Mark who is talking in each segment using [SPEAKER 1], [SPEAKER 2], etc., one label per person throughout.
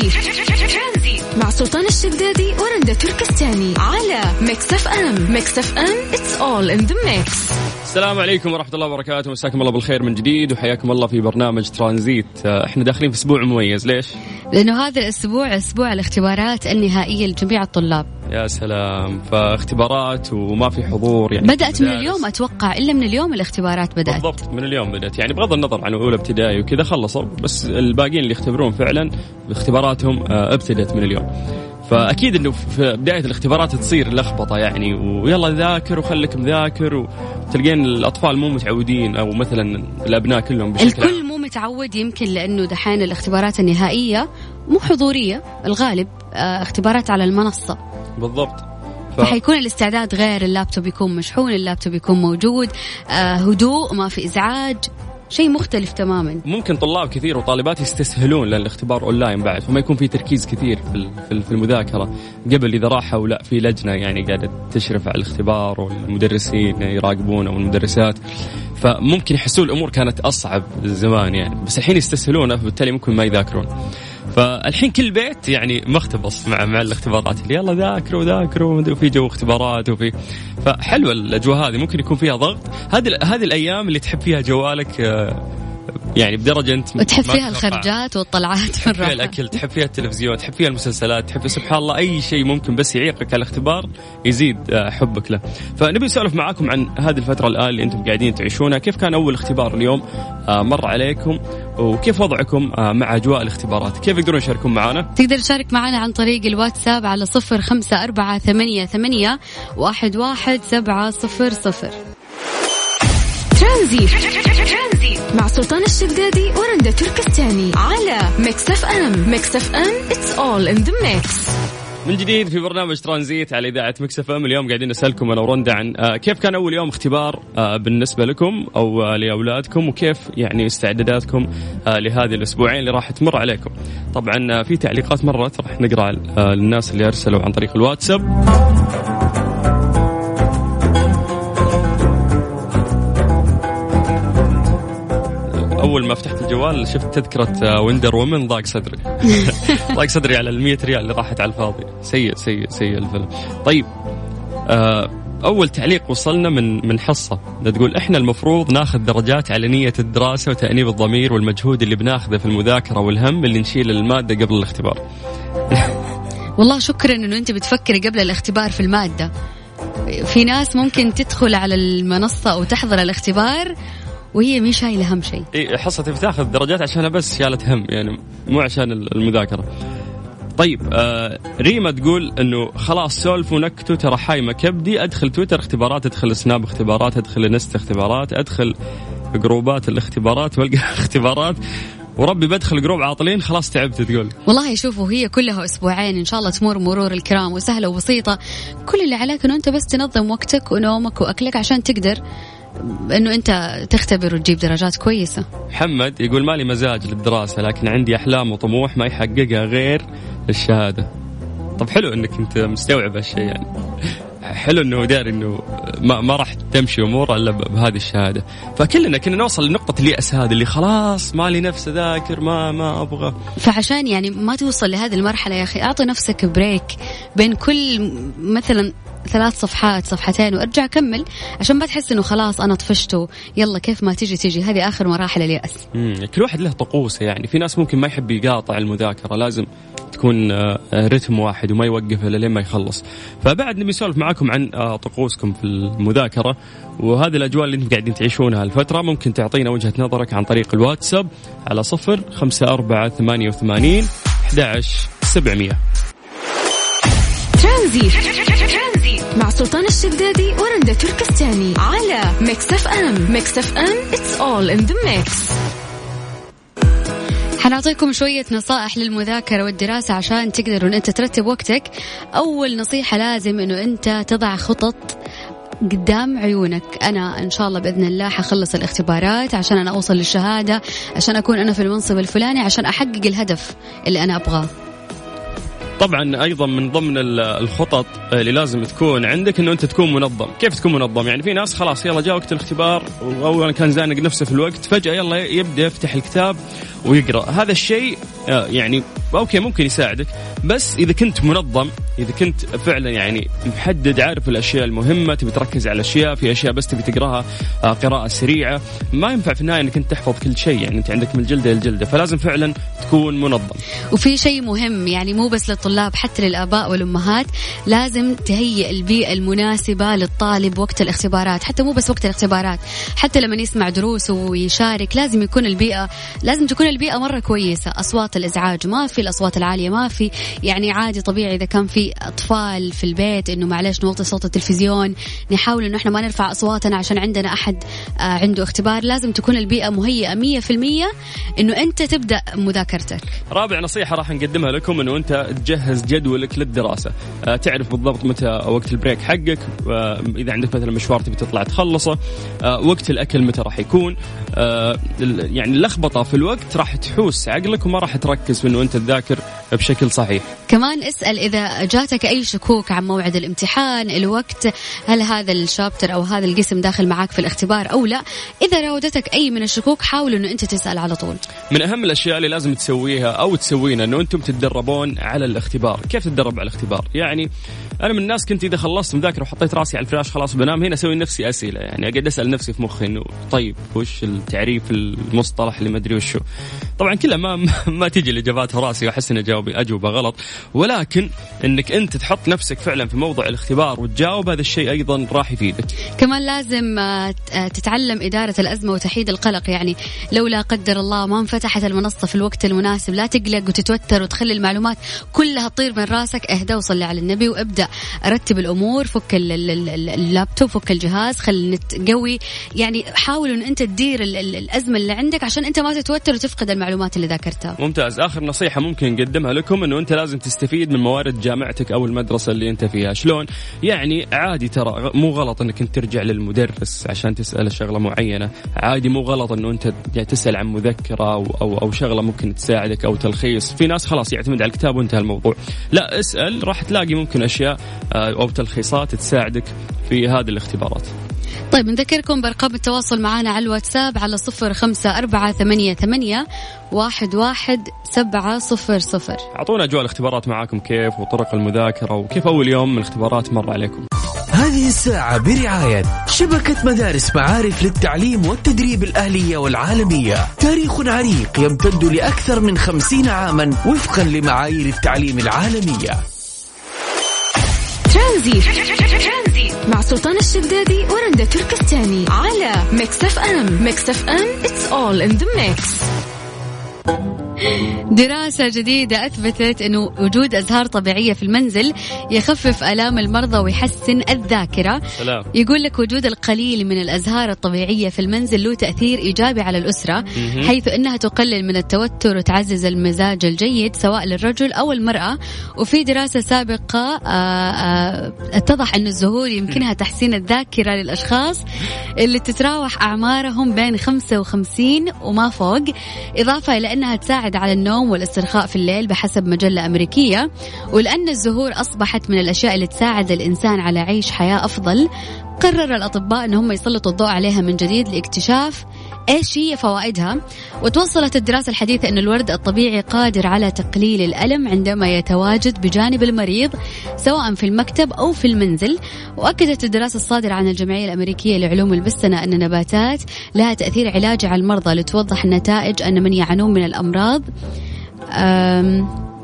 [SPEAKER 1] ترانزيت مع سلطان الشدادي ورندا تركستاني على Mix FM Mix FM it's all in the mix
[SPEAKER 2] السلام عليكم ورحمة الله وبركاته. مساكم الله بالخير من جديد وحياكم الله في برنامج ترانزيت. آه، إحنا داخلين في أسبوع مميز ليش؟
[SPEAKER 3] لأنه هذا الأسبوع أسبوع الاختبارات النهائية لجميع الطلاب.
[SPEAKER 2] يا سلام. فاختبارات وما في حضور يعني
[SPEAKER 3] بدأت من. اليوم أتوقع إلا من اليوم الاختبارات بدأت.
[SPEAKER 2] بالضبط من اليوم بدأت. يعني بغض النظر عن أولى ابتدائي وكذا خلصوا بس الباقيين اللي يختبرون فعلا اختباراتهم آه، ابتدت من اليوم. فأكيد إنه في بداية الاختبارات تصير لخبطة يعني ويلا ذاكر وخليك مذاكر وتلقين الأطفال مو متعودين أو مثلا الأبناء كلهم بشكل.
[SPEAKER 3] الكل مو متعود يمكن لأنه دحين الاختبارات النهائية مو حضورية الغالب آه، اختبارات على المنصة.
[SPEAKER 2] بالضبط. ف...
[SPEAKER 3] فحيكون الاستعداد غير اللابتوب يكون مشحون اللابتوب يكون موجود. آه، هدوء ما في إزعاج شيء مختلف تماما.
[SPEAKER 2] ممكن طلاب كثير وطالبات يستسهلون لأن الاختبار أونلاين بعد فما يكون في تركيز كثير في في ال- في المذاكرة. قبل إذا راحوا لا في لجنة يعني قاعدة تشرف على الاختبار والمدرسين يراقبون أو المدرسات فممكن يحسون الأمور كانت أصعب زمان يعني بس الحين يستسهلونها فبالتالي ممكن ما يذاكرون. فالحين كل بيت يعني مختبص مع مع الاختبارات. اللي يلا ذاكروا ذاكروا وفي جو اختبارات وفي. فحلوة الأجواء هذه ممكن يكون فيها ضغط. هذه هذه الأيام اللي تحب فيها جوالك آه، يعني بدرجة أنت
[SPEAKER 3] وتحب
[SPEAKER 2] ما
[SPEAKER 3] فيها. الخرجات والطلعات
[SPEAKER 2] تحب فيها الأكل تحب فيها التلفزيون تحب فيها المسلسلات تحب سبحان الله أي شيء ممكن بس يعيقك على الاختبار يزيد آه، حبك له. فنبي نسولف معاكم عن هذه الفترة الآن اللي أنتم قاعدين تعيشونها. كيف كان أول اختبار اليوم؟ آه، مر عليكم. وكيف وضعكم آه، مع أجواء الاختبارات؟ كيف يقدرون يشاركون معنا؟
[SPEAKER 3] تقدر تشارك معنا عن طريق الواتساب على صفر خمسة أربعة ثمانية, ثمانية واحد, واحد سبعة صفر صفر.
[SPEAKER 1] ترانزي مع سلطان الشدادي ورندا تركستاني على Mix FM Mix FM it's all in the mix
[SPEAKER 2] من جديد في برنامج ترانزيت على إذاعة Mix FM اليوم قاعدين نسألكم أنا ورندا عن آه، كيف كان أول يوم اختبار آه، بالنسبة لكم أو آه، لأولادكم وكيف يعني استعداداتكم لهذه الأسبوعين اللي راح تمر عليكم. طبعا في تعليقات مرت راح نقرا للناس اللي أرسلوا عن طريق الواتساب. ما فتحت الجوال شفت تذكرة آه، وندر وومن ضاق صدري. ضاق صدري على ال 100 ريال اللي راحت على الفاضي. سيء سيء سيء الفيلم. طيب آه، أول تعليق وصلنا من من حصة. تقول إحنا المفروض ناخذ درجات على نية الدراسة وتأنيب الضمير والمجهود اللي بناخذه في المذاكرة والهم اللي نشيل المادة قبل الاختبار.
[SPEAKER 3] والله شكرا إنه أنت بتفكري قبل الاختبار في المادة. في ناس ممكن تدخل على المنصة أو تحضر الاختبار وهي مي شايلة هم شيء.
[SPEAKER 2] إي حصتي بتاخذ درجات عشانها بس شالت هم يعني مو عشان المذاكرة. طيب آه ريما تقول إنه خلاص سولف ونكتوا ترى حايمه كبدي أدخل تويتر اختبارات أدخل Snap اختبارات أدخل Insta اختبارات أدخل جروبات الاختبارات وألقى اختبارات. وربي بدخل جروب عاطلين خلاص تعبت تقول.
[SPEAKER 3] والله شوفوا هي كلها أسبوعين إن شاء الله تمر مرور الكرام وسهلة وبسيطة. كل اللي عليك إنه أنت بس تنظم وقتك ونومك وأكلك عشان تقدر إنه أنت تختبر وتجيب درجات كويسة.
[SPEAKER 2] محمد يقول مالي مزاج للدراسة لكن عندي أحلام وطموح ما يحققها غير الشهاده طب حلو إنك أنت مستوعب هالشيء يعني. حلو إنه داري إنه ما, ما راح تمشي أمور إلا بهذه الشهادة. فكلنا كنا نوصل لنقطة الياس هذه اللي خلاص مالي نفس أذاكر ما ما أبغى.
[SPEAKER 3] فعشان يعني ما توصل لهذه المرحلة يا أخي أعطي نفسك بريك بين كل مثلا ثلاث صفحات صفحتين وارجع كمل عشان ما تحس إنه خلاص أنا طفشت يلا كيف ما تجي تجي هذه آخر مراحل الياس
[SPEAKER 2] مم. كل واحد له طقوسه يعني. في ناس ممكن ما يحب يقاطع المذاكرة لازم تكون آه، رتم واحد وما يوقف إلا لين ما يخلص. فبعد نبي نسولف معاكم عن آه، طقوسكم في المذاكرة. وهذه الأجواء اللي أنتم قاعدين تعيشونها الفترة ممكن تعطينا وجهة نظرك عن طريق الواتساب على صفر خمسة أربعة ثمانية وثمانين أحد سبعمية.
[SPEAKER 1] ترانزي مع سلطان الشدادي ورندا تركستاني على Mix FM Mix FM it's all in the mix
[SPEAKER 3] حنعطيكم شوية نصائح للمذاكرة والدراسة عشان تقدروا ان أنت ترتب وقتك. أول نصيحة لازم إنه أنت تضع خطط قدام عيونك. أنا إن شاء الله بإذن الله حخلص الاختبارات عشان أنا أوصل للشهادة عشان أكون أنا في المنصب الفلاني عشان أحقق الهدف اللي أنا أبغاه.
[SPEAKER 2] طبعا أيضا من ضمن ال- الخطط اللي لازم تكون عندك إنه أنت تكون منظم، كيف تكون منظم؟ يعني في ناس خلاص يلا جاء وقت الاختبار واولا كان زانق نفسه في الوقت، فجأة يلا يبدأ يفتح الكتاب ويقرأ، هذا الشيء آه، يعني أوكي ممكن يساعدك بس إذا كنت منظم إذا كنت فعلا يعني محدد عارف الأشياء المهمة تبي تركز على الاشياء في أشياء بس تبي تقراها آه، قراءة سريعة ما ينفع في النهاية إنك أنت تحفظ كل شيء يعني أنت عندك من الجلدة للجلده فلازم فعلا تكون منظم.
[SPEAKER 3] وفي شيء مهم يعني مو بس للطلاب حتى للآباء والأمهات لازم تهيئ البيئة المناسبة للطالب وقت الاختبارات. حتى مو بس وقت الاختبارات حتى لما يسمع دروس ويشارك لازم يكون البيئة لازم تكون البيئة مرة كويسة. أصوات الإزعاج ما في الأصوات العالية ما في. يعني عادي طبيعي إذا كان في أطفال في البيت إنه معلش نوطي صوت التلفزيون نحاول إنه إحنا ما نرفع أصواتنا عشان عندنا أحد آه، عنده اختبار. لازم تكون البيئة مهيئة 100% إنه أنت تبدأ مذاكرتك.
[SPEAKER 2] رابع نصيحة راح نقدمها لكم إنه أنت تجهز جدولك للدراسة. آه، تعرف بالضبط متى وقت البريك حقك آه، إذا عندك مثلا مشوار تبي تطلع تخلصه وقت الأكل متى راح يكون. يعني اللخبطة في الوقت راح تحوس عقلك وما راح تركز في إنه أنت تذاكر بشكل صحيح.
[SPEAKER 3] كمان اسأل إذا جاتك أي شكوك عن موعد الامتحان الوقت هل هذا الشابتر أو هذا القسم داخل معك في الاختبار أو لا. إذا راودتك أي من الشكوك حاول إنه أنت تسأل على طول.
[SPEAKER 2] من أهم الأشياء اللي لازم تسويها أو تسوينها إنه أنتم تتدربون على الاختبار. كيف تتدرب على الاختبار؟ يعني أنا من الناس كنت إذا خلصت مذاكرة وحطيت راسي على الفراش خلاص بنام هنا أسوي نفسي أسئلة. يعني أقعد أسأل نفسي في مخي إنه طيب وش التعريف المصطلح اللي ما أدري وشو. طبعا كلها ما ما تيجي الإجابات في راسي وأحس إني اجاوب اجوبه غلط. ولكن إنك أنت تحط نفسك فعلا في موضع الاختبار وتجاوب هذا الشيء أيضا راح يفيدك.
[SPEAKER 3] كمان لازم آه، آه، تتعلم إدارة الأزمة وتحييد القلق. يعني لو لا قدر الله ما انفتحت المنصة في الوقت المناسب. لا تقلق وتتوتر وتخلي المعلومات كلها تطير من راسك اهدى وصلي على النبي وابدأ. رتب الأمور فك اللابتوب فك الجهاز خل النت قوي. يعني حاول إن أنت تدير الأزمة اللي عندك عشان أنت ما تتوتر وتفقد المعلومات اللي ذاكرتها.
[SPEAKER 2] ممتاز. آخر نصيحة ممكن نقدمها لكم إنه أنت لازم تستفيد من موارد جامعتك أو المدرسة اللي أنت فيها. شلون؟ يعني عادي ترى مو غلط إنك أنت ترجع للمدرس عشان تسال شغلة معينة. عادي مو غلط إنه أنت يعني تسأل عن مذكرة أو أو, أو شغلة ممكن تساعدك أو تلخيص. في ناس خلاص يعتمد على الكتاب وانتهى الموضوع. لا اسأل راح تلاقي ممكن أشياء آه، أو تلخيصات تساعدك في هذه الاختبارات.
[SPEAKER 3] طيب نذكركم بأرقام التواصل معنا على الواتساب على صفر خمسة أربعة ثمانية, ثمانية واحد, واحد سبعة صفر صفر.
[SPEAKER 2] أعطونا أجواء الاختبارات معاكم كيف وطرق المذاكرة وكيف أول يوم من الاختبارات مر عليكم.
[SPEAKER 4] الساعة برعاية شبكة مدارس معارف للتعليم والتدريب الأهلية والعالمية. تاريخ عريق يمتد لأكثر من خمسين عاما وفقا لمعايير التعليم العالمية.
[SPEAKER 1] ترانزي مع سلطان الشدادي ورندا تركستاني على Mix FM. Mix FM it's all in the mix.
[SPEAKER 3] دراسة جديدة أثبتت أنه وجود أزهار طبيعية في المنزل يخفف آلام المرضى ويحسن الذاكرة.
[SPEAKER 2] سلام.
[SPEAKER 3] يقول لك وجود القليل من الأزهار الطبيعية في المنزل له تأثير إيجابي على الأسرة حيث أنها تقلل من التوتر وتعزز المزاج الجيد سواء للرجل أو المرأة. وفي دراسة سابقة آه، آه، اتضح أن الزهور يمكنها تحسين الذاكرة للأشخاص اللي تتراوح أعمارهم بين 55 وما فوق إضافة إلى أنها تساعد على النوم والاسترخاء في الليل بحسب مجلة أمريكية. ولأن الزهور أصبحت من الأشياء اللي تساعد الإنسان على عيش حياة أفضل قرر الأطباء أن هم يسلطوا الضوء عليها من جديد لاكتشاف إيش هي فوائدها؟ وتوصلت الدراسة الحديثة أن الورد الطبيعي قادر على تقليل الألم عندما يتواجد بجانب المريض سواء في المكتب أو في المنزل. وأكدت الدراسة الصادرة عن الجمعية الأمريكية لعلوم البستنة أن النباتات لها تأثير علاجي على المرضى لتوضح النتائج أن من يعانون من الأمراض.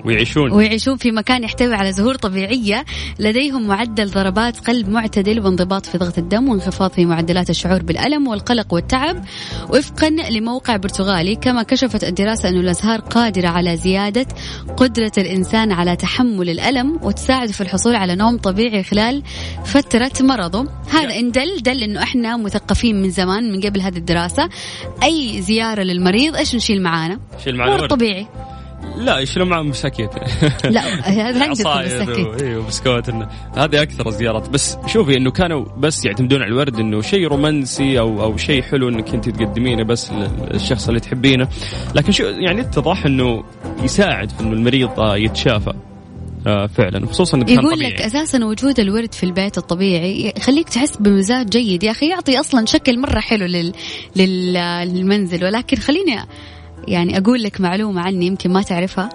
[SPEAKER 2] ويعيشون.
[SPEAKER 3] ويعيشون في مكان يحتوي على زهور طبيعية. لديهم معدل ضربات قلب معتدل وانضباط في ضغط الدم وانخفاض في معدلات الشعور بالألم والقلق والتعب. وفقا لموقع برتغالي كما كشفت الدراسة أن الأزهار قادرة على زيادة قدرة الإنسان على تحمل الألم وتساعد في الحصول على نوم طبيعي خلال فترة مرضه. هذا إن دل دل أنه إحنا مثقفين من زمان من قبل هذه الدراسة. أي زيارة للمريض إيش نشيل معانا؟
[SPEAKER 2] نشيل معانا
[SPEAKER 3] طبيعي.
[SPEAKER 2] لا يشيلون معهم مساكيت؟
[SPEAKER 3] لا هذا عندكم
[SPEAKER 2] أيوه بسكوت هذه أكثر الزيارات. بس شوفي إنه كانوا بس يعتمدون على الورد إنه شيء رومانسي أو أو شيء حلو إنك أنت تقدمينه بس للشخص اللي تحبينه. لكن شو يعني اتضح إنه يساعد في إنه المريض يتشافى. آه فعلا. خصوصا
[SPEAKER 3] إذا يقول طبيعي. لك أساسا وجود الورد في البيت الطبيعي يخليك تحس بمزاج جيد. يا أخي يعطي أصلا شكل مرة حلو لل... لل... للمنزل. ولكن خليني يعني أقول لك معلومة عني يمكن ما تعرفها.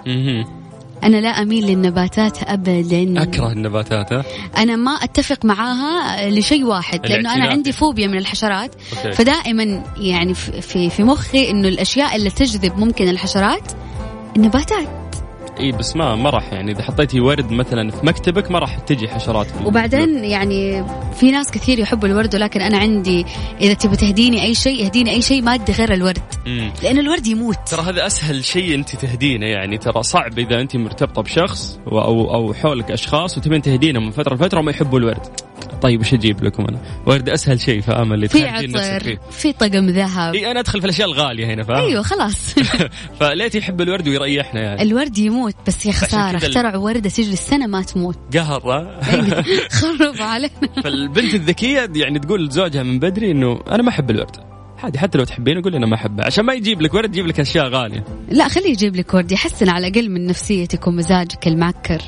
[SPEAKER 3] أنا لا أميل للنباتات ابدا
[SPEAKER 2] أكره النباتات ها
[SPEAKER 3] أنا ما أتفق معاها لشيء واحد لأنه أنا
[SPEAKER 2] الاعتناء.
[SPEAKER 3] عندي فوبيا من الحشرات
[SPEAKER 2] أوكي.
[SPEAKER 3] فدائما يعني في- في في مخي إنه الأشياء اللي تجذب ممكن الحشرات النباتات
[SPEAKER 2] إي بس ما ما راح يعني. إذا حطيتي ورد مثلا في مكتبك ما راح تجي حشرات
[SPEAKER 3] وبعدين يعني في ناس كثير يحبوا الورد ولكن أنا عندي إذا تبي تهديني أي شيء اهديني أي شيء مادي غير الورد.
[SPEAKER 2] مم.
[SPEAKER 3] لأنه الورد يموت.
[SPEAKER 2] ترى هذا أسهل شيء أنت تهدينه يعني. ترى صعب إذا أنت مرتبطة بشخص أو أو حولك أشخاص وتبين تهدينهم من فترة لفترة وما يحبوا الورد. طيب وش أجيب لكم أنا؟ ورد أسهل شيء امل اللي
[SPEAKER 3] في عطر في طقم ذهب.
[SPEAKER 2] اي أنا أدخل في الأشياء الغالية هنا فاهم؟
[SPEAKER 3] أيوه خلاص.
[SPEAKER 2] فليت يحب الورد ويريحنا يعني.
[SPEAKER 3] الورد يموت بس يا خساره اخترعوا ورده تجلس سنه ما تموت.
[SPEAKER 2] قهر ها؟
[SPEAKER 3] خرب علينا.
[SPEAKER 2] فالبنت الذكية يعني تقول لزوجها من بدري إنه أنا ما أحب الورد. عادي حتى لو تحبينه قول أنا ما أحبه. عشان ما يجيب لك ورد يجيب لك أشياء غالية.
[SPEAKER 3] لا خليه يجيب لك ورد يحسن على الاقل من نفسيتك ومزاجك المعكر.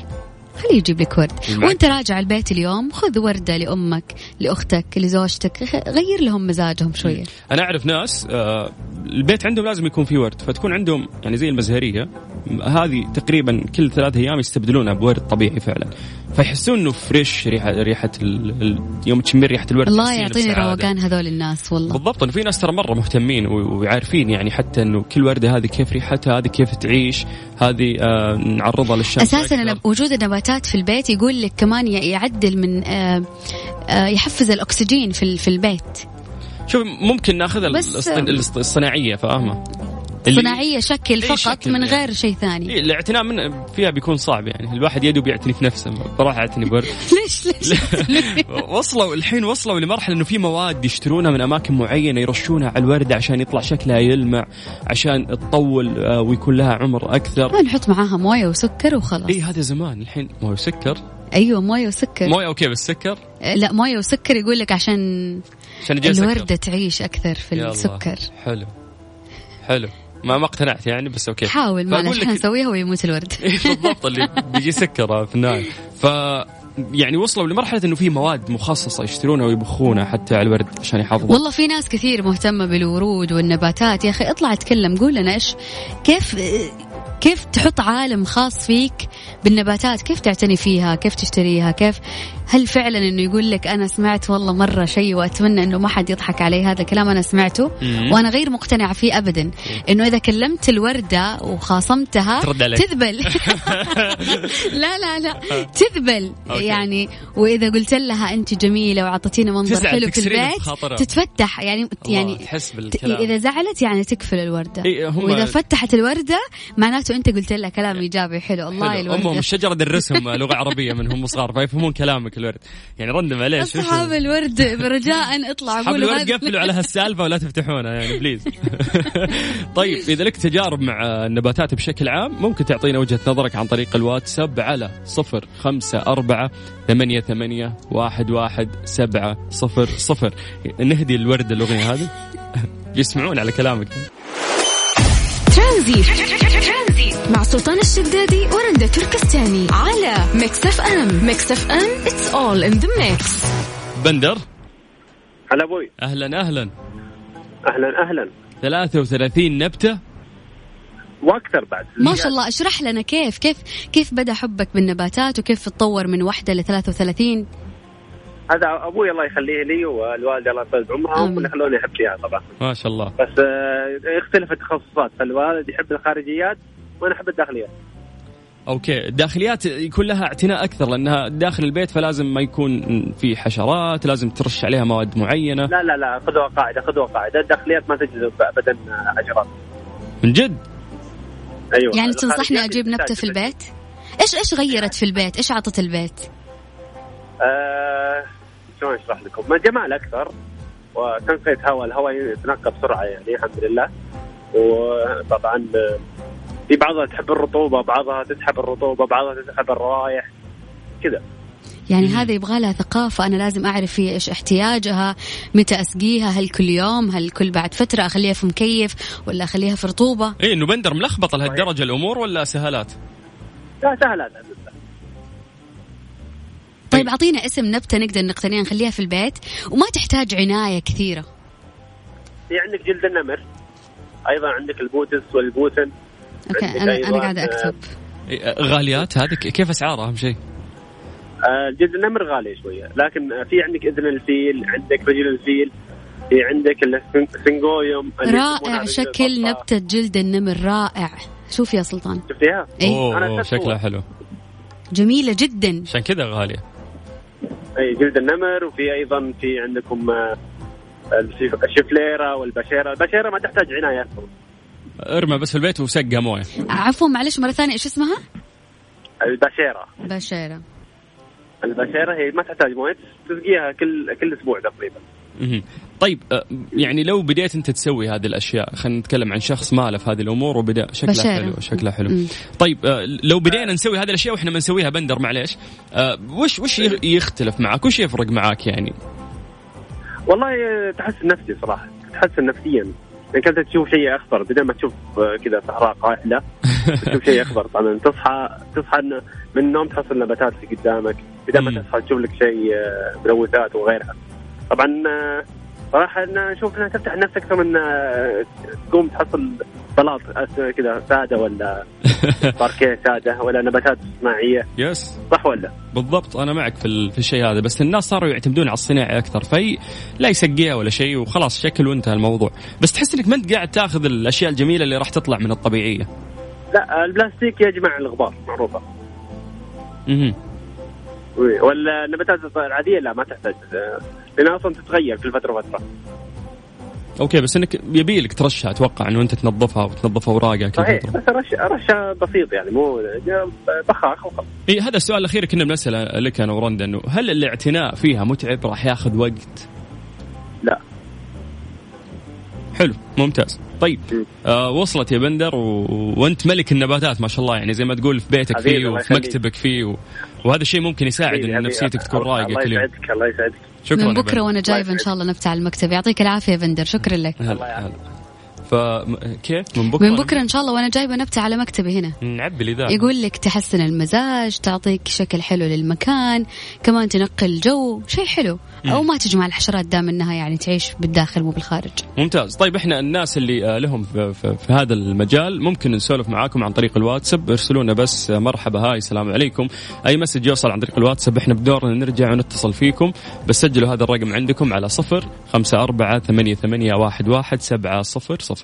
[SPEAKER 3] خليه يجيب لك ورد. وانت راجع البيت اليوم خذ وردة لأمك لأختك لزوجتك غير لهم مزاجهم شوية.
[SPEAKER 2] أنا أعرف ناس آه، البيت عندهم لازم يكون فيه ورد فتكون عندهم يعني زي المزهرية. هذه تقريبا كل ثلاث أيام يستبدلونها بورد طبيعي فعلا. فيحسون إنه فريش ريحه ريحة. يوم تشمين ريحة الورد
[SPEAKER 3] الله يعطيني. روقان هذول الناس والله.
[SPEAKER 2] بالضبط إنه في ناس ترى مرة مهتمين وعارفين يعني حتى إنه كل وردة هذه كيف ريحتها هذه كيف تعيش هذه آه نعرضها للشمس.
[SPEAKER 3] أساسا وجود النباتات في البيت يقول لك كمان يعدل من آه، آه، يحفز الأكسجين في في البيت.
[SPEAKER 2] شوف ممكن ناخذ الصناعية فاهمة؟
[SPEAKER 3] صناعية شكل فقط
[SPEAKER 2] شكل
[SPEAKER 3] من
[SPEAKER 2] يعني.
[SPEAKER 3] غير شيء ثاني.
[SPEAKER 2] الاعتناء من فيها بيكون صعب يعني. الواحد يده بيعتني في نفسه بروح أعتني بورد.
[SPEAKER 3] ليش ليش؟
[SPEAKER 2] وصلوا الحين وصلوا لمرحلة إنه في مواد يشترونها من أماكن معينة يرشونها على الورده عشان يطلع شكلها يلمع عشان تطول آه، ويكون لها عمر أكثر.
[SPEAKER 3] ما نحط معاها موية وسكر وخلاص.
[SPEAKER 2] إي هذا زمان. الحين موية وسكر
[SPEAKER 3] أيوه مويه وسكر.
[SPEAKER 2] مويه أوكي بس سكر؟
[SPEAKER 3] آه، لا مويه وسكر يقول لك عشان
[SPEAKER 2] عشان يجي سكر.
[SPEAKER 3] الوردة تعيش أكثر في
[SPEAKER 2] يلا.
[SPEAKER 3] السكر.
[SPEAKER 2] حلو. حلو. ما ما اقتنعت يعني بس أوكي.
[SPEAKER 3] حاول عشان
[SPEAKER 2] لك-
[SPEAKER 3] نسويها ويموت الورد.
[SPEAKER 2] إيه بالضبط اللي بيجي سكر في النهايه ف يعني وصلوا لمرحلة إنه في مواد مخصصة يشترونها ويبخونها حتى على الورد عشان يحافظوا.
[SPEAKER 3] والله في ناس كثير مهتمة بالورود والنباتات. يا أخي اطلع اتكلم قول لنا إيش كيف كيف تحط عالم خاص فيك بالنباتات؟ كيف تعتني فيها؟ كيف تشتريها؟ كيف هل فعلا إنه يقول لك أنا سمعت والله مرة شيء وأتمنى إنه ما حد يضحك علي هذا الكلام أنا سمعته. وأنا غير مقتنعه فيه ابدا. إنه إذا كلمت الوردة وخاصمتها
[SPEAKER 2] ترد عليك.
[SPEAKER 3] تذبل. لا لا لا. تذبل. يعني وإذا قلت لها أنت جميلة وعطيتينا منظر حلو في البيت. تتفتح. يعني يعني
[SPEAKER 2] تحس بالكلام.
[SPEAKER 3] إذا زعلت يعني تقفل الوردة.
[SPEAKER 2] إيه،
[SPEAKER 3] وإذا فتحت الوردة معناته أنت قلت لها كلام إيجابي حلو. الله. الوردة.
[SPEAKER 2] أمهم الشجره درسهم لغة عربية من هم صغار فيفهمون كلامك الورد. يعني رندم عليه
[SPEAKER 3] أصحاب الورد برجاء اطلع أصحاب
[SPEAKER 2] الورد قفلوا على هالسالفة ولا تفتحونها يعني بليز طيب إذا لك تجارب مع النباتات بشكل عام ممكن تعطينا وجهة نظرك عن طريق الواتساب على صفر خمسة أربعة ثمانية ثمانية واحد واحد سبعة صفر صفر. نهدي الورد الأغنية هذه. يسمعون على كلامك.
[SPEAKER 1] ترانزيت مع سلطان الشدادي ورندا تركستاني على Mix FM Mix FM it's all in the mix.
[SPEAKER 2] بندر.
[SPEAKER 5] هلا أبوي.
[SPEAKER 2] أهلا أهلا.
[SPEAKER 5] أهلا أهلا.
[SPEAKER 2] 33 نبتة.
[SPEAKER 5] وأكثر بعد.
[SPEAKER 3] ما شاء الله اشرح لنا كيف كيف كيف بدأ حبك بالنباتات وكيف تطور من واحدة ل 33
[SPEAKER 5] هذا أبوي الله يخليه لي والوالدة الله يطول بعمرها هم
[SPEAKER 3] آمين.
[SPEAKER 5] اللي خلوني أحب فيها طبعا.
[SPEAKER 2] ما شاء الله.
[SPEAKER 5] بس آه، يختلف التخصصات فالوالد يحب الخارجيات وأنا أحب الداخليات.
[SPEAKER 2] أوكي. الداخليات يكون لها اعتناء أكثر لأنها داخل البيت فلازم ما يكون في حشرات لازم ترش عليها مواد معينة.
[SPEAKER 5] لا لا لا خذوها قاعدة خذوها قاعدة. الداخليات ما تجذب ابدا حشرات
[SPEAKER 2] من جد؟
[SPEAKER 5] أيوه.
[SPEAKER 3] يعني تنصحني أجيب نبتة
[SPEAKER 5] تحتاج
[SPEAKER 3] في البيت؟ إيش إيش غيرت في البيت؟ إيش عطت البيت؟
[SPEAKER 5] آه شلون أشرح لكم؟ ما جمال أكثر. وتنقية هواء الهواء يتنقى بسرعة يعني الحمد لله. وطبعا في بعضها تحب الرطوبة بعضها تسحب الرطوبة بعضها تسحب الروائح كذا.
[SPEAKER 3] يعني
[SPEAKER 2] مم.
[SPEAKER 3] هذا يبغى لها ثقافة أنا لازم أعرف هي إيش احتياجها متى أسقيها هل كل يوم هل كل بعد فترة أخليها في مكيف ولا أخليها في رطوبة؟
[SPEAKER 2] إي إنه بندر ملخبطة لهالدرجة الأمور ولا سهالات؟
[SPEAKER 5] لا سهل هذا
[SPEAKER 3] طيب. أعطينا اسم نبتة نقدر نقتنيها نخليها في البيت وما تحتاج عناية كثيرة.
[SPEAKER 5] في عندك جلد النمر أيضا عندك ال
[SPEAKER 3] pothos
[SPEAKER 5] والبوتن
[SPEAKER 3] أوكي
[SPEAKER 5] أنا
[SPEAKER 3] أنا قاعدة
[SPEAKER 5] آه،
[SPEAKER 3] أكتب.
[SPEAKER 2] إيه، غاليات هذه؟ كيف أسعارها؟ أهم شيء؟
[SPEAKER 5] آه، جلد النمر غالي شوية. لكن آه، في عندك اذن الفيل عندك رجل الفيل في عندك يسمونها
[SPEAKER 3] رائع شكل. نبتة جلد النمر رائع. شوف يا سلطان.
[SPEAKER 5] شفتيها؟
[SPEAKER 2] إي.
[SPEAKER 5] أخذت
[SPEAKER 2] شكلها. حلو.
[SPEAKER 3] جميلة جدا.
[SPEAKER 2] عشان كذا غالية.
[SPEAKER 5] إي جلد النمر وفي أيضا في عندكم آه، الشف- الشفليره والبشيرة، البشيرة ما تحتاج عنايه أصلا
[SPEAKER 2] ارمى بس في البيت وسقها موية
[SPEAKER 3] عفوا معلش مرة ثانية إيش اسمها؟
[SPEAKER 5] البشيرة
[SPEAKER 3] بشيرة
[SPEAKER 5] البشيرة هي ما تحتاج موية تسقيها كل كل أسبوع تقريبا.
[SPEAKER 2] طيب آه، يعني لو بديت أنت تسوي هذه الأشياء خلينا نتكلم عن شخص ما له في هذه الأمور وبدأ شكلها
[SPEAKER 3] بشيرة.
[SPEAKER 2] حلو شكلها حلو
[SPEAKER 3] مم.
[SPEAKER 2] طيب آه، لو بدينا نسوي هذه الأشياء وإحنا بنسويها بندر معليش آه، وش وش يختلف معك وش يفرق معك يعني
[SPEAKER 5] والله تحسن نفسي صراحة تحسن نفسيا انك انت تشوف شيء أخضر بدل ما تشوف آه، كذا صحراء قاحله تشوف شيء أخضر طبعا تصحى تصحى من النوم تحصل نباتات في قدامك بدل ما. تصحى تشوف لك شيء آه، ملوثات وغيرها طبعا آه، صراحة أنا أشوف إنها تفتح النفس أكثر من آه، تقوم تحصل بلاط أس- كذا سادة ولا باركيه سادة ولا نباتات صناعية.
[SPEAKER 2] يس.
[SPEAKER 5] صح ولا؟
[SPEAKER 2] بالضبط أنا معك في ال- في الشيء هذا بس الناس صاروا يعتمدون على الصناعي أكثر في لا يسقيها ولا شيء وخلاص شكل وانتهى الموضوع. بس تحس إنك ما أنت قاعد تأخذ الأشياء الجميلة اللي راح تطلع من الطبيعية.
[SPEAKER 5] لا البلاستيك يجمع الغبار معروفة.
[SPEAKER 2] مهم.
[SPEAKER 5] ولا النباتات العادية لا ما تحتاج آه، لانها أصلا تتغير كل فترة وفترة
[SPEAKER 2] أوكي بس إنك يبي لك ترشها أتوقع إنه أنت تنظفها وتنظف أوراقها كل
[SPEAKER 5] صحيح
[SPEAKER 2] فترة
[SPEAKER 5] بس رش رشه بسيط يعني مو بخاخ وخلاص
[SPEAKER 2] إي هذا السؤال الأخير كنا بنسأله لك أنا ورندا إنه هل الاعتناء فيها متعب راح ياخذ وقت؟
[SPEAKER 5] لا
[SPEAKER 2] حلو ممتاز طيب. آه وصلت يا بندر و... وأنت ملك النباتات ما شاء الله يعني زي ما تقول في بيتك فيه
[SPEAKER 5] الله
[SPEAKER 2] وفي. مكتبك فيه و... وهذا الشيء ممكن يساعد ان. نفسيتك تكون
[SPEAKER 5] الله-
[SPEAKER 2] رايقه كل
[SPEAKER 5] الله
[SPEAKER 2] يوم
[SPEAKER 5] يسعدك الله يسعدك
[SPEAKER 2] شكرا
[SPEAKER 3] من
[SPEAKER 2] بندر.
[SPEAKER 3] وأنا جايبة إن شاء الله على المكتب يعطيك العافية يا بندر شكرا لك
[SPEAKER 2] هلا. هلا فكيف من بكرة؟
[SPEAKER 3] من بكرة إن شاء الله وأنا جايبة نبتة على مكتبي هنا.
[SPEAKER 2] نعبي ذا
[SPEAKER 3] يقول لك تحسن المزاج تعطيك شكل حلو للمكان كمان تنقي الجو شيء حلو. أو ما تجمع الحشرات دام إنها يعني تعيش بالداخل مو بالخارج.
[SPEAKER 2] ممتاز. طيب إحنا الناس اللي آه، لهم في, في, في هذا المجال ممكن نسولف معاكم عن طريق الواتساب. ارسلوا لنا بس آه، مرحبا هاي السلام عليكم. أي مسج يوصل عن طريق الواتساب إحنا بدورنا نرجع ونتصل فيكم. بس سجلوا هذا الرقم عندكم على صفر خمسة أربعة ثمانية, ثمانية واحد, واحد سبعة صفر صفر.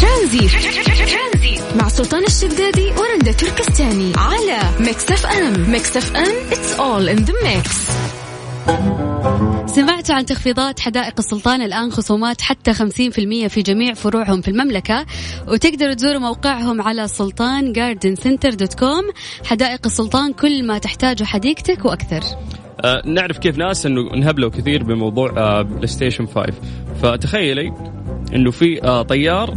[SPEAKER 1] ترانزيت. مع سلطان الشدادي ورندا تركستاني على Mix FM. Mix FM it's all in the mix.
[SPEAKER 3] سمعت عن تخفيضات حدائق السلطان الآن خصومات حتى 50% في جميع فروعهم في المملكة وتقدروا تزوروا موقعهم على Sultan Garden Center dot com حدائق السلطان كل ما تحتاجه حديقتك وأكثر.
[SPEAKER 2] آه نعرف كيف ناس إنه انهبلوا كثير بموضوع PlayStation 5 فتخيلي إنه في آه طيار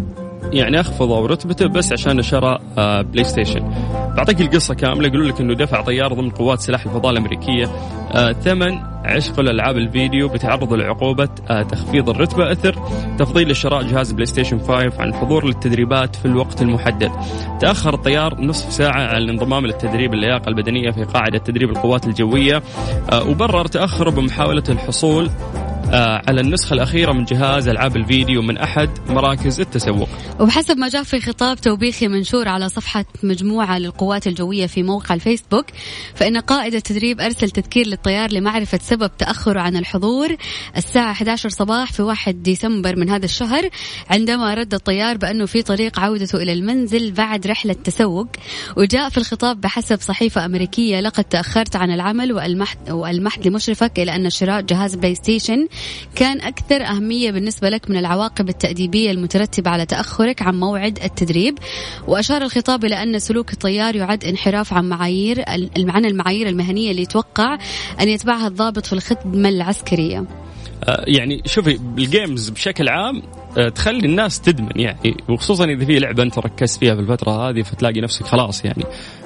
[SPEAKER 2] يعني اخفضوا رتبته بس عشان شرى PlayStation بعطيك القصة كاملة يقولوا لك إنه دفع طيار ضمن قوات سلاح الفضاء الأمريكية آه ثمن عشق الألعاب الفيديو بتعرض لعقوبة آه تخفيض الرتبة أثر تفضيل لشراء جهاز PlayStation 5 عن الحضور للتدريبات في الوقت المحدد. تأخر الطيار نصف ساعة عن الانضمام للتدريب اللياقة البدنية في قاعدة تدريب القوات الجوية آه وبرر تأخره بمحاولة الحصول على النسخة الأخيرة من جهاز ألعاب الفيديو من أحد مراكز التسوق.
[SPEAKER 3] وبحسب ما جاء في خطاب توبيخي منشور على صفحة مجموعة للقوات الجوية في موقع الفيسبوك فإن قائد التدريب أرسل تذكير للطيار لمعرفة سبب تأخره عن الحضور الساعة 11 صباح في 1 ديسمبر من هذا الشهر عندما رد الطيار بأنه في طريق عودته إلى المنزل بعد رحلة تسوق. وجاء في الخطاب بحسب صحيفة أمريكية لقد تأخرت عن العمل وألمحت, وألمحت لمشرفك إلى أن شراء جهاز PlayStation كان أكثر أهمية بالنسبة لك من العواقب التأديبية المترتبة على تأخرك عن موعد التدريب؟ وأشار الخطاب إلى أن سلوك الطيار يعد انحراف عن معايير عن المعايير المهنية اللي يتوقع أن يتبعها الضابط في الخدمة العسكرية.
[SPEAKER 2] يعني شوفي ال games بشكل عام آه تخلي الناس تدمن يعني. وخصوصا إذا في لعبة أنت ركزت فيها في الفترة هذه فتلاقي نفسك خلاص يعني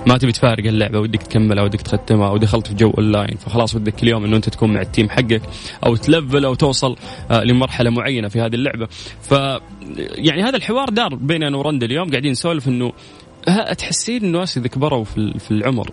[SPEAKER 2] ما تبي تفارق اللعبة ودك تكملها ودك تختمها أو دخلت في جو اونلاين فخلاص ودك كل يوم إنه أنت تكون مع ال team حقك أو تلفل أو توصل آه لمرحلة معينة في هذه اللعبة. ف يعني هذا الحوار دار بين أنا ورندا اليوم قاعدين نسولف إنه تحسين انه اذا كبروا في العمر؟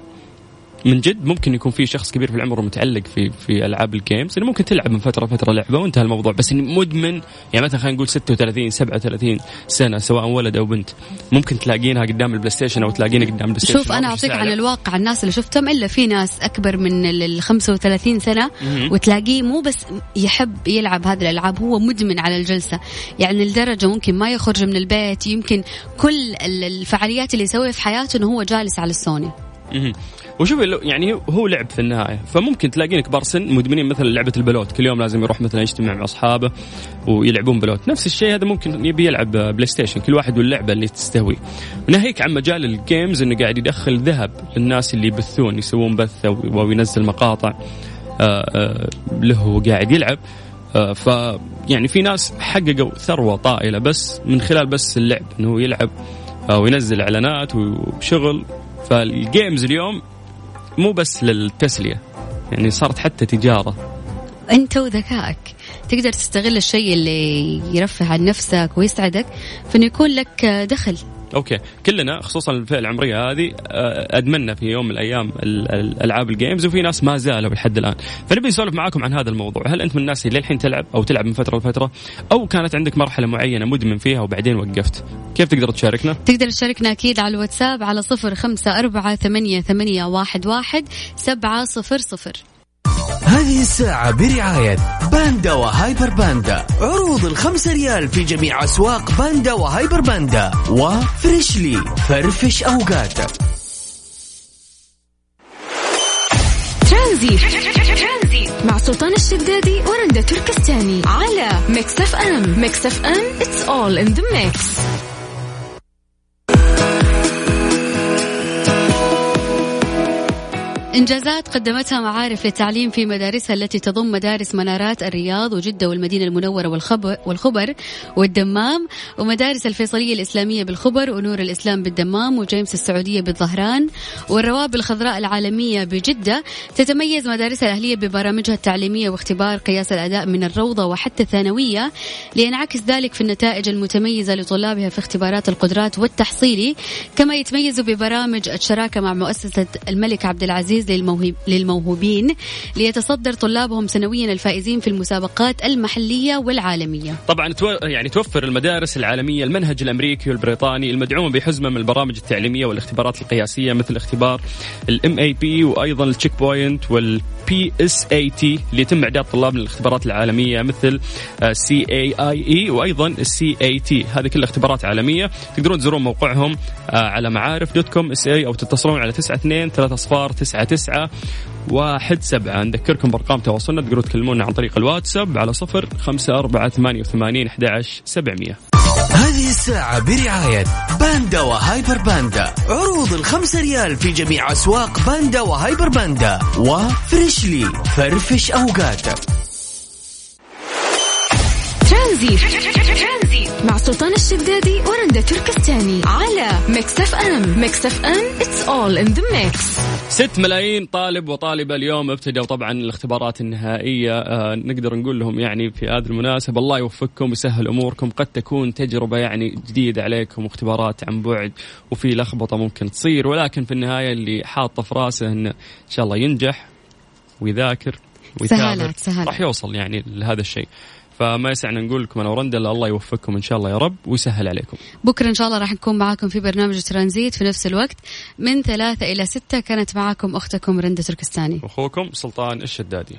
[SPEAKER 2] من جد ممكن يكون في شخص كبير في العمر متعلق في في ألعاب ال games إنه ممكن تلعب من فترة فترة لعبة وانتهى الموضوع. بس إني مدمن يعني مثلا خلينا نقول 36 37 سنة سواء ولد أو بنت. ممكن تلاقينها قدام البلاي ستيشن أو تلاقينها قدام البلاي ستيشن
[SPEAKER 3] شوف أنا أعطيك عن الواقع. الناس اللي شفتهم إلا في ناس أكبر من ال 35 سنة وتلاقيه مو بس يحب يلعب هذه الألعاب هو مدمن على الجلسة. يعني لدرجة ممكن ما يخرج من البيت يمكن كل الفعاليات اللي يسويها في حياته إنه هو جالس على السوني.
[SPEAKER 2] وشوف يعني هو لعب في النهاية. فممكن تلاقين كبار سن مدمنين مثلا لعبة البلوت. كل يوم لازم يروح مثلا يجتمع مع أصحابه ويلعبون بلوت. نفس الشيء هذا ممكن يبي يلعب بلاي ستيشن كل واحد واللعبة اللي تستهوي. ناهيك عن مجال ال games إنه قاعد يدخل ذهب للناس اللي يبثون يسوون بث أو ينزل مقاطع آه، آه، له وقاعد يلعب. آه، ف يعني في ناس حققوا ثروة طائلة بس من خلال بس اللعب إنه يلعب وينزل إعلانات وشغل. فال games اليوم مو بس للتسلية يعني صارت حتى تجارة.
[SPEAKER 3] أنت وذكائك تقدر تستغل الشيء اللي يرفه عن نفسك ويسعدك فانه يكون لك دخل.
[SPEAKER 2] okay. كلنا خصوصا الفئة العمرية هذه آه، ادمنا في يوم من الأيام الالعاب ال games وفي ناس ما زالوا لحد الآن. فنبي نسولف معاكم عن هذا الموضوع. هل أنت من الناس اللي للحين تلعب أو تلعب من فترة لفترة أو كانت عندك مرحلة معينة مدمن فيها وبعدين وقفت؟ كيف تقدر تشاركنا؟
[SPEAKER 3] تقدر تشاركنا أكيد على الواتساب على صفر خمسة أربعة ثمانية, ثمانية واحد, واحد سبعة صفر صفر.
[SPEAKER 4] هذه الساعة برعاية باندا وهايبر باندا. عروض الخمسة ريال في جميع أسواق باندا وهايبر باندا. وفريشلي. فرفش أوقاتك
[SPEAKER 1] ترانزيت. مع سلطان الشدادي ورندا تركستاني. على Mix FM. Mix FM it's all in the mix.
[SPEAKER 3] إنجازات قدمتها معارف للتعليم في مدارسها التي تضم مدارس منارات الرياض وجدة والمدينة المنورة والخبر, والدمام ومدارس الفيصلية الإسلامية بالخبر ونور الإسلام بالدمام وجيمس السعودية بالظهران والرواب الخضراء العالمية بجدة. تتميز مدارسها الأهلية ببرامجها التعليمية واختبار قياس الأداء من الروضة وحتى الثانوية لينعكس ذلك في النتائج المتميزة لطلابها في اختبارات القدرات والتحصيلي كما يتميزوا ببرامج الشراكة مع مؤسسة الملك عبد العزيز للموهب للموهوبين ليتصدر طلابهم سنويا الفائزين في المسابقات المحلية والعالمية.
[SPEAKER 2] طبعا يعني توفر المدارس العالمية المنهج الأمريكي والبريطاني المدعوم بحزمة من البرامج التعليمية والاختبارات القياسية مثل اختبار ال MAP وأيضا ال Checkpoint وال PSAT اللي يتم إعداد طلاب للاختبارات العالمية مثل CAIE وأيضا ال SAT هذه كلها اختبارات عالمية. تقدرون تزورون موقعهم آه، على معارف dot com SA أو تتصلون على 92 3 أصفار 9 تسعة واحد سبعة. نذكركم بأرقام تواصلنا. تقدروا تكلمونا عن طريق الواتساب على صفر خمسة أربعة ثمانية وثمانين أحد سبعمية.
[SPEAKER 4] هذه الساعة برعاية باندا وهايبر باندا. عروض الخمسة ريال في جميع أسواق باندا وهايبر باندا. وفريشلي فرفش أوقاتك.
[SPEAKER 1] ترانزيت مع سلطان الشدادي ورندا تركستاني على Mix FM Mix FM it's all in the mix.
[SPEAKER 2] ست ملايين طالب وطالبة اليوم ابتدوا طبعا الاختبارات النهائية. آه نقدر نقول لهم يعني في هذه المناسبة الله يوفقكم ويسهل أموركم قد تكون تجربة يعني جديدة عليكم واختبارات عن بعد وفي لخبطة ممكن تصير. ولكن في النهاية اللي حاط في راسه إنه إن شاء الله ينجح ويذاكر
[SPEAKER 3] ويثابر
[SPEAKER 2] راح يوصل يعني لهذا الشيء. فما يسعنا نقول لكم أنا ورندا الله يوفقكم إن شاء الله يا رب ويسهل عليكم.
[SPEAKER 3] بكرة إن شاء الله راح نكون معاكم في برنامج ترانزيت في نفس الوقت من ثلاثة إلى ستة كانت معاكم أختكم رندا تركستاني.
[SPEAKER 2] أخوكم سلطان الشدادي.